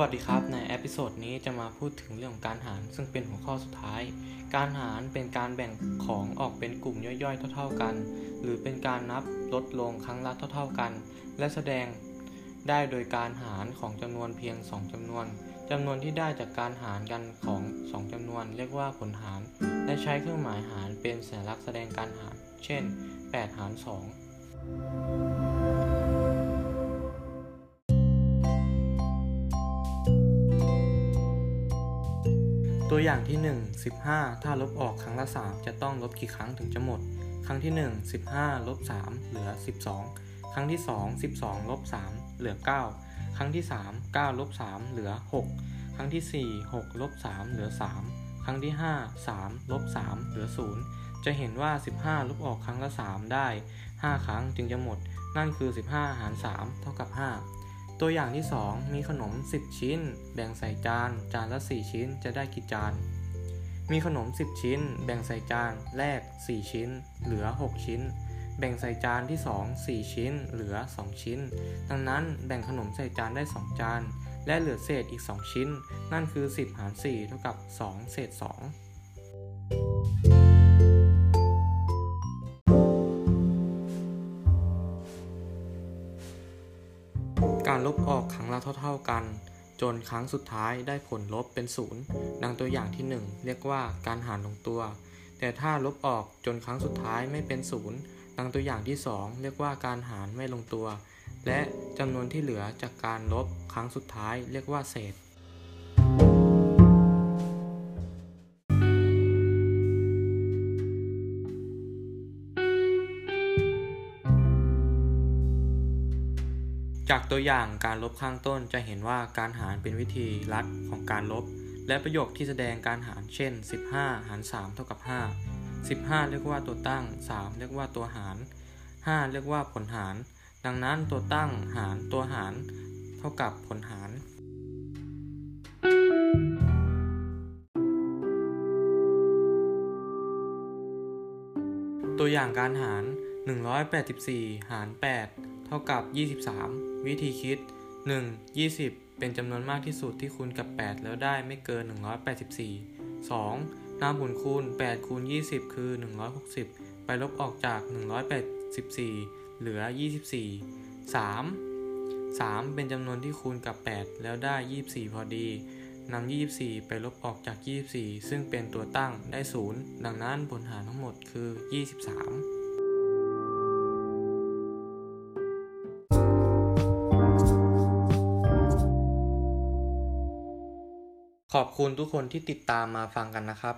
สวัสดีครับใน episode นี้จะมาพูดถึงเรื่องของการหาร ซึ่งเป็นหัวข้อสุดท้าย การหารเป็นการแบ่งของออกเป็นกลุ่มย่อยๆ เท่า ๆกัน หรือเป็นการนับลดลงครั้งละเท่า ๆกัน และแสดงได้โดยการหารของจำนวนเพียง 2จำนวนจำนวนที่ได้จากการหารกันของ 2จำนวน เรียกว่าผลหาร และใช้เครื่องหมายหารเป็นสัญลักษณ์แสดงการหาร เช่น 8 หาร 2 ตัวอย่างที่ 1 15 ถ้าลบออกครั้งละ 3 จะต้องลบกี่ครั้งถึงจะหมด ครั้งที่ 1 15ลบ3เหลือ 12 ครั้งที่ 2 12ลบ3เหลือ 9 ครั้งที่ 3 9ลบ3เหลือ 6 ครั้งที่ 4 6ลบ3เหลือ 3 ครั้งที่ 5 3ลบ3เหลือ 0 จะเห็นว่า 15 ลบออกครั้งละ 3 ได้ 5 ครั้งจึงจะหมด นั่นคือ 15 หาร 3 เท่ากับ 5 ตัวอย่างที่ 2 มีขนม 10 ชิ้น แบ่งใส่จาน จานละ 4 ชิ้นจะได้กี่จาน มีขนม 10 ชิ้น แบ่งใส่จานแรก 4 ชิ้น เหลือ 6 ชิ้น แบ่งใส่จานที่ 2 4 ชิ้น เหลือ 2 ชิ้น ดังนั้นแบ่งขนมใส่จานได้ 2 จาน และเหลือเศษอีก 2 ชิ้น นั่นคือ 10 หาร 4 เท่ากับ 2 เศษ 2 การลบออกครั้งละเท่า ๆกัน จนครั้งสุดท้ายได้ผลลบเป็นศูนย์ดังตัวอย่างที่ 1 เรียกว่าการหารลงตัว แต่ถ้าลบออกจนครั้งสุดท้ายไม่เป็นศูนย์ดังตัวอย่างที่ 2 เรียกว่าการหารไม่ลงตัว และจำนวนที่เหลือจากการลบครั้งสุดท้ายเรียกว่าเศษ จากตัวอย่างการลบข้างต้นจะเห็นว่าการหารเป็นวิธีลัดของการลบ และประโยคที่แสดงการหารเช่น 15 หาร 3 เท่ากับ 5 15 เรียกว่าตัวตั้ง 3 เรียกว่าตัวหาร 5 เรียกว่าผลหาร ดังนั้นตัวตั้งหารตัวหาร เท่ากับผลหาร ตัวอย่างการหาร 184 หาร 8 เท่ากับ 23 วิธีคิด 1. 20 เป็นจำนวนมากที่สุดที่คูณกับ 8 แล้วได้ไม่เกิน 184 2. นำผลคูณ 8 คูณ 20 คือ 160 ไปลบออกจาก 184 เหลือ 24 3. 3 เป็นจำนวนที่คูณกับ 8 แล้วได้ 24 พอดีนำ24 ไปลบออกจาก 24 ซึ่งเป็นตัวตั้งได้ 0 ดังนั้นผลหารทั้งหมดคือ 23 ขอบคุณทุกคนที่ติดตามมาฟังกันนะครับ